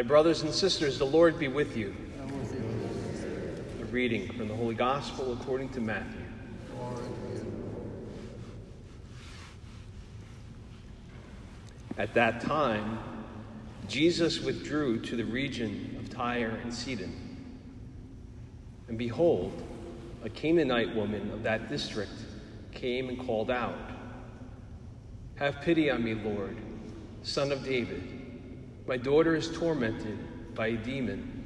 My brothers and sisters, the Lord be with you. A reading from the Holy Gospel according to Matthew. At that time, Jesus withdrew to the region of Tyre and Sidon. And behold, a Canaanite woman of that district came and called out, Have pity on me, Lord, son of David. My daughter is tormented by a demon.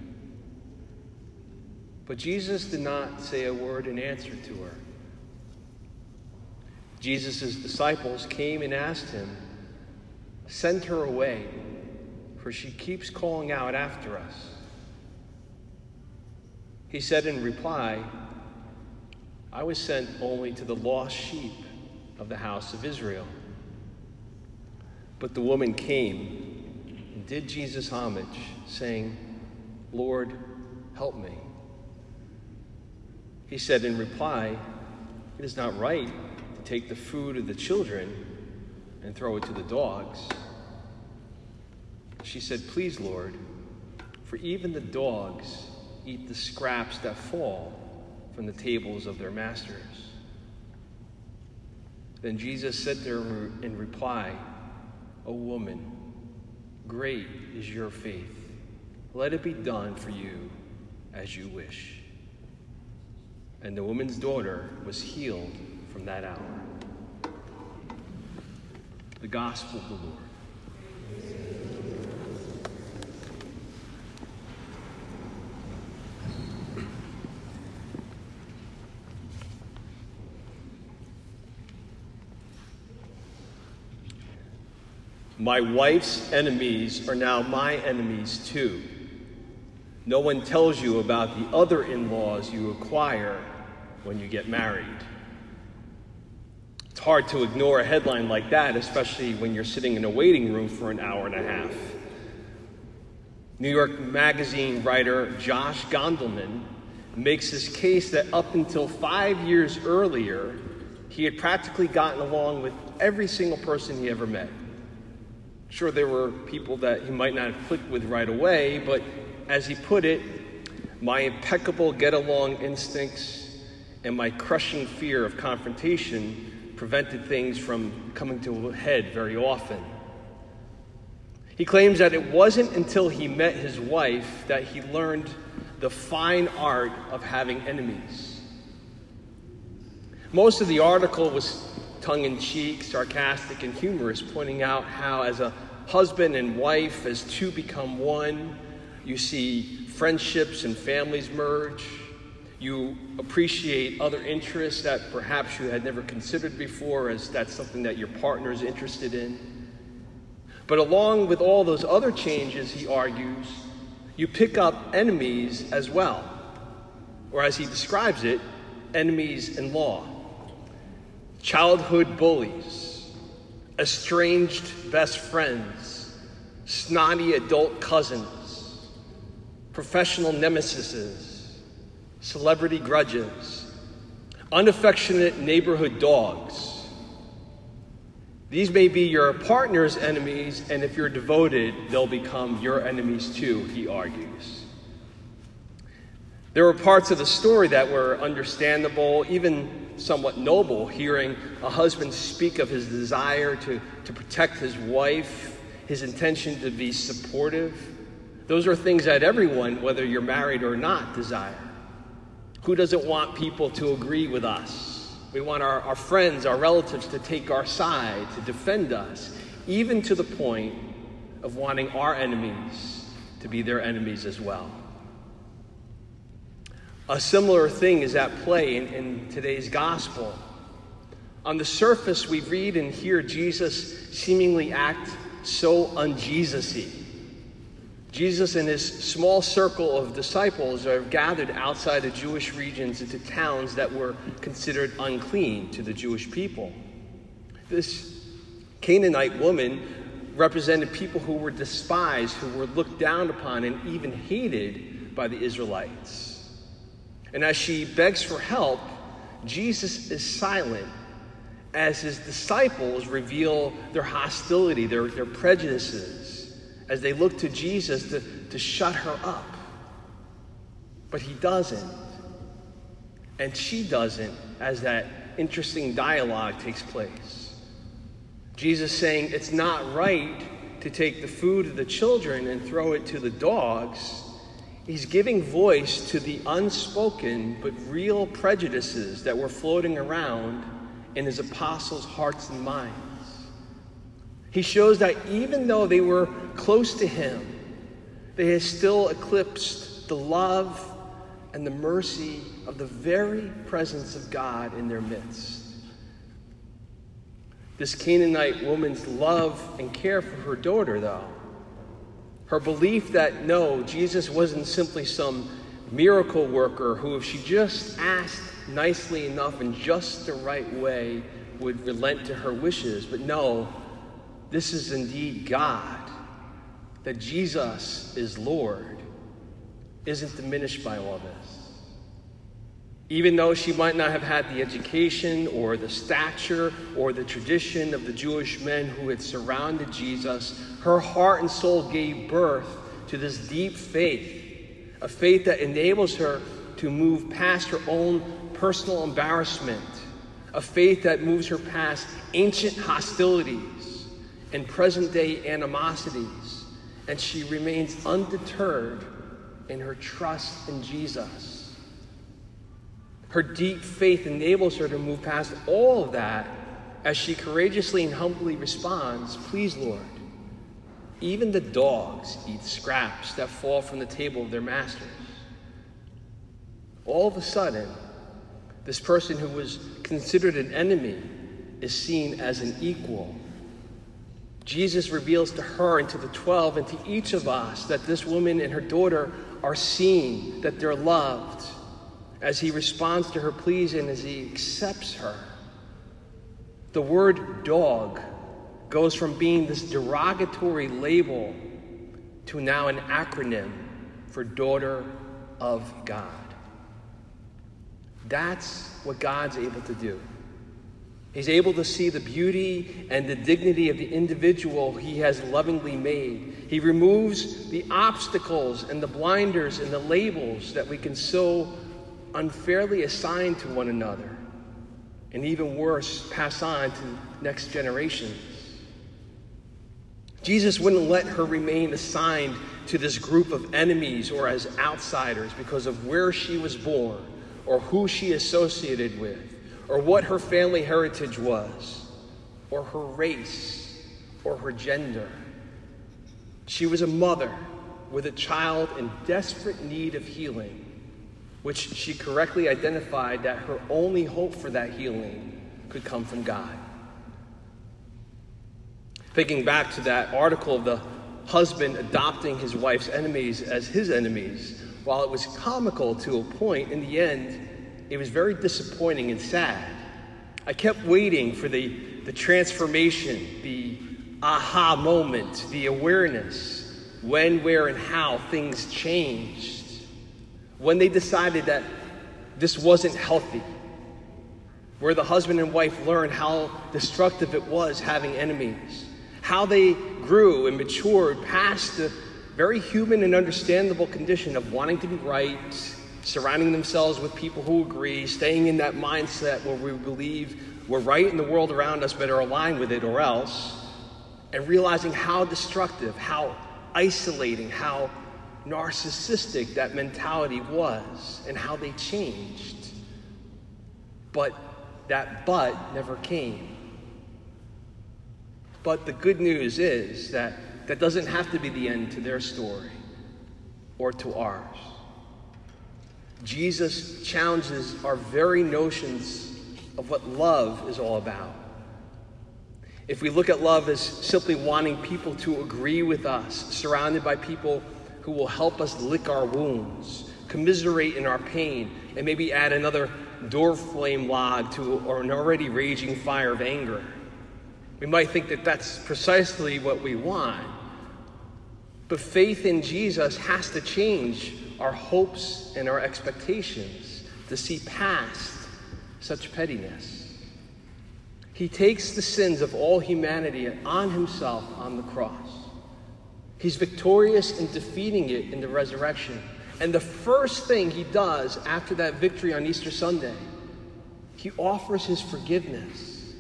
But Jesus did not say a word in answer to her. Jesus' disciples came and asked him, Send her away, for she keeps calling out after us. He said in reply, I was sent only to the lost sheep of the house of Israel. But the woman came did Jesus homage, saying, Lord, help me. He said in reply, It is not right to take the food of the children and throw it to the dogs. She said, Please, Lord, for even the dogs eat the scraps that fall from the tables of their masters. Then Jesus said to her in reply, O woman, great is your faith. Let it be done for you as you wish. And the woman's daughter was healed from that hour. The Gospel of the Lord. My wife's enemies are now my enemies too. No one tells you about the other in laws you acquire when you get married. It's hard to ignore a headline like that, especially when you're sitting in a waiting room for an hour and a half. New York Magazine writer Josh Gondelman makes this case that up until five years earlier, he had practically gotten along with every single person he ever met. Sure, there were people that he might not have clicked with right away, but as he put it, my impeccable get along instincts and my crushing fear of confrontation prevented things from coming to a head very often. He claims that it wasn't until he met his wife that he learned the fine art of having enemies. Most of the article was tongue in cheek, sarcastic, and humorous, pointing out how, as a husband and wife, as two become one, you see friendships and families merge. You appreciate other interests that perhaps you had never considered before, as that's something that your partner is interested in. But along with all those other changes, he argues, you pick up enemies as well. Or as he describes it, enemies in law. Childhood bullies, estranged best friends, snotty adult cousins, professional nemesises, celebrity grudges, unaffectionate neighborhood dogs. These may be your partner's enemies, and if you're devoted, they'll become your enemies too, he argues. There were parts of the story that were understandable, even somewhat noble, hearing a husband speak of his desire to, to protect his wife, his intention to be supportive. Those are things that everyone, whether you're married or not, desire. Who doesn't want people to agree with us? We want our, our friends, our relatives to take our side, to defend us, even to the point of wanting our enemies to be their enemies as well. A similar thing is at play in, in today's gospel. On the surface, we read and hear Jesus seemingly act so unJesusy. Jesus and his small circle of disciples are gathered outside the Jewish regions into towns that were considered unclean to the Jewish people. This Canaanite woman represented people who were despised, who were looked down upon, and even hated by the Israelites. And as she begs for help, Jesus is silent as his disciples reveal their hostility, their, their prejudices, as they look to Jesus to, to shut her up. But he doesn't. And she doesn't as that interesting dialogue takes place. Jesus saying it's not right to take the food of the children and throw it to the dogs. He's giving voice to the unspoken but real prejudices that were floating around in his apostles' hearts and minds. He shows that even though they were close to him, they had still eclipsed the love and the mercy of the very presence of God in their midst. This Canaanite woman's love and care for her daughter, though, her belief that no, Jesus wasn't simply some miracle worker who, if she just asked nicely enough in just the right way, would relent to her wishes, but no, this is indeed God, that Jesus is Lord, isn't diminished by all this. Even though she might not have had the education or the stature or the tradition of the Jewish men who had surrounded Jesus, her heart and soul gave birth to this deep faith, a faith that enables her to move past her own personal embarrassment, a faith that moves her past ancient hostilities and present day animosities, and she remains undeterred in her trust in Jesus. Her deep faith enables her to move past all of that as she courageously and humbly responds, Please, Lord, even the dogs eat scraps that fall from the table of their masters. All of a sudden, this person who was considered an enemy is seen as an equal. Jesus reveals to her and to the 12 and to each of us that this woman and her daughter are seen, that they're loved as he responds to her pleas and as he accepts her. The word dog goes from being this derogatory label to now an acronym for daughter of God. That's what God's able to do. He's able to see the beauty and the dignity of the individual he has lovingly made. He removes the obstacles and the blinders and the labels that we can so unfairly assigned to one another, and even worse, pass on to next generations. Jesus wouldn't let her remain assigned to this group of enemies or as outsiders because of where she was born or who she associated with or what her family heritage was or her race or her gender. She was a mother with a child in desperate need of healing which she correctly identified that her only hope for that healing could come from God. Thinking back to that article of the husband adopting his wife's enemies as his enemies, while it was comical to a point, in the end, it was very disappointing and sad. I kept waiting for the, the transformation, the aha moment, the awareness, when, where, and how things changed when they decided that this wasn't healthy, where the husband and wife learned how destructive it was having enemies, how they grew and matured past the very human and understandable condition of wanting to be right, surrounding themselves with people who agree, staying in that mindset where we believe we're right in the world around us but are aligned with it or else, and realizing how destructive, how isolating, how narcissistic that mentality was and how they changed. But that but never came. But the good news is that that doesn't have to be the end to their story or to ours. Jesus challenges our very notions of what love is all about. If we look at love as simply wanting people to agree with us, surrounded by people who will help us lick our wounds, commiserate in our pain, and maybe add another Duraflame log to an already raging fire of anger. We might think that that's precisely what we want. But faith in Jesus has to change our hopes and our expectations to see past such pettiness. He takes the sins of all humanity on himself on the cross. He's victorious in defeating it in the resurrection. And the first thing he does after that victory on Easter Sunday, he offers his forgiveness.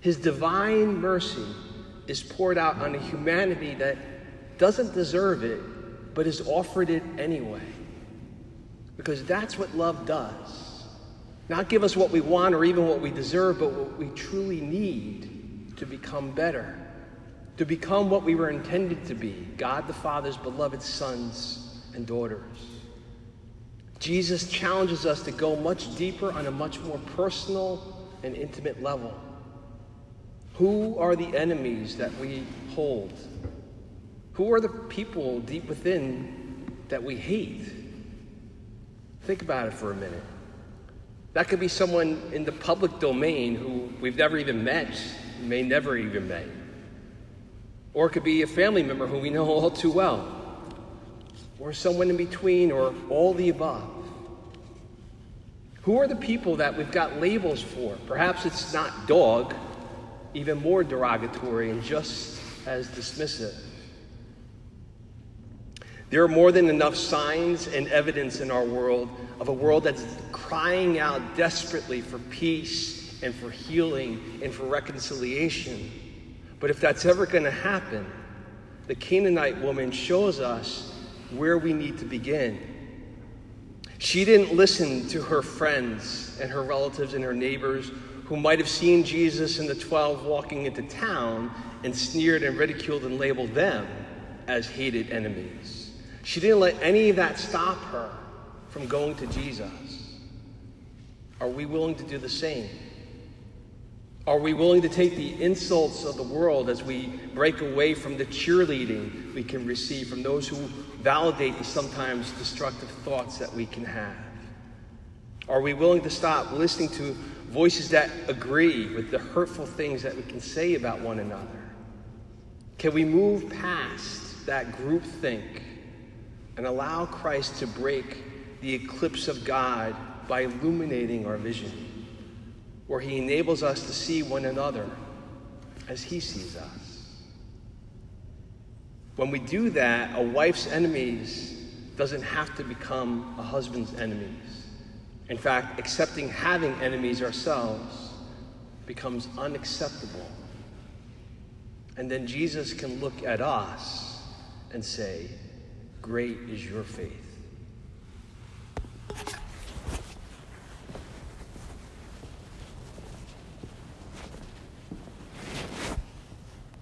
His divine mercy is poured out on a humanity that doesn't deserve it, but is offered it anyway. Because that's what love does. Not give us what we want or even what we deserve, but what we truly need to become better, to become what we were intended to be God the Father's beloved sons and daughters. Jesus challenges us to go much deeper on a much more personal and intimate level. Who are the enemies that we hold? Who are the people deep within that we hate? Think about it for a minute. That could be someone in the public domain who we've never even met, may never even met. Or it could be a family member who we know all too well. Or someone in between, or all the above. Who are the people that we've got labels for? Perhaps it's not dog, even more derogatory and just as dismissive. There are more than enough signs and evidence in our world of a world that's crying out desperately for peace and for healing and for reconciliation. But if that's ever going to happen, the Canaanite woman shows us where we need to begin. She didn't listen to her friends and her relatives and her neighbors who might have seen Jesus and the 12 walking into town and sneered and ridiculed and labeled them as hated enemies. She didn't let any of that stop her from going to Jesus. Are we willing to do the same? Are we willing to take the insults of the world as we break away from the cheerleading we can receive from those who validate the sometimes destructive thoughts that we can have? Are we willing to stop listening to voices that agree with the hurtful things that we can say about one another? Can we move past that groupthink and allow Christ to break the eclipse of God by illuminating our vision, where He enables us to see one another as He sees us. When we do that, a wife's enemies doesn't have to become a husband's enemies. In fact, accepting having enemies ourselves becomes unacceptable. And then Jesus can look at us and say, Great is your faith.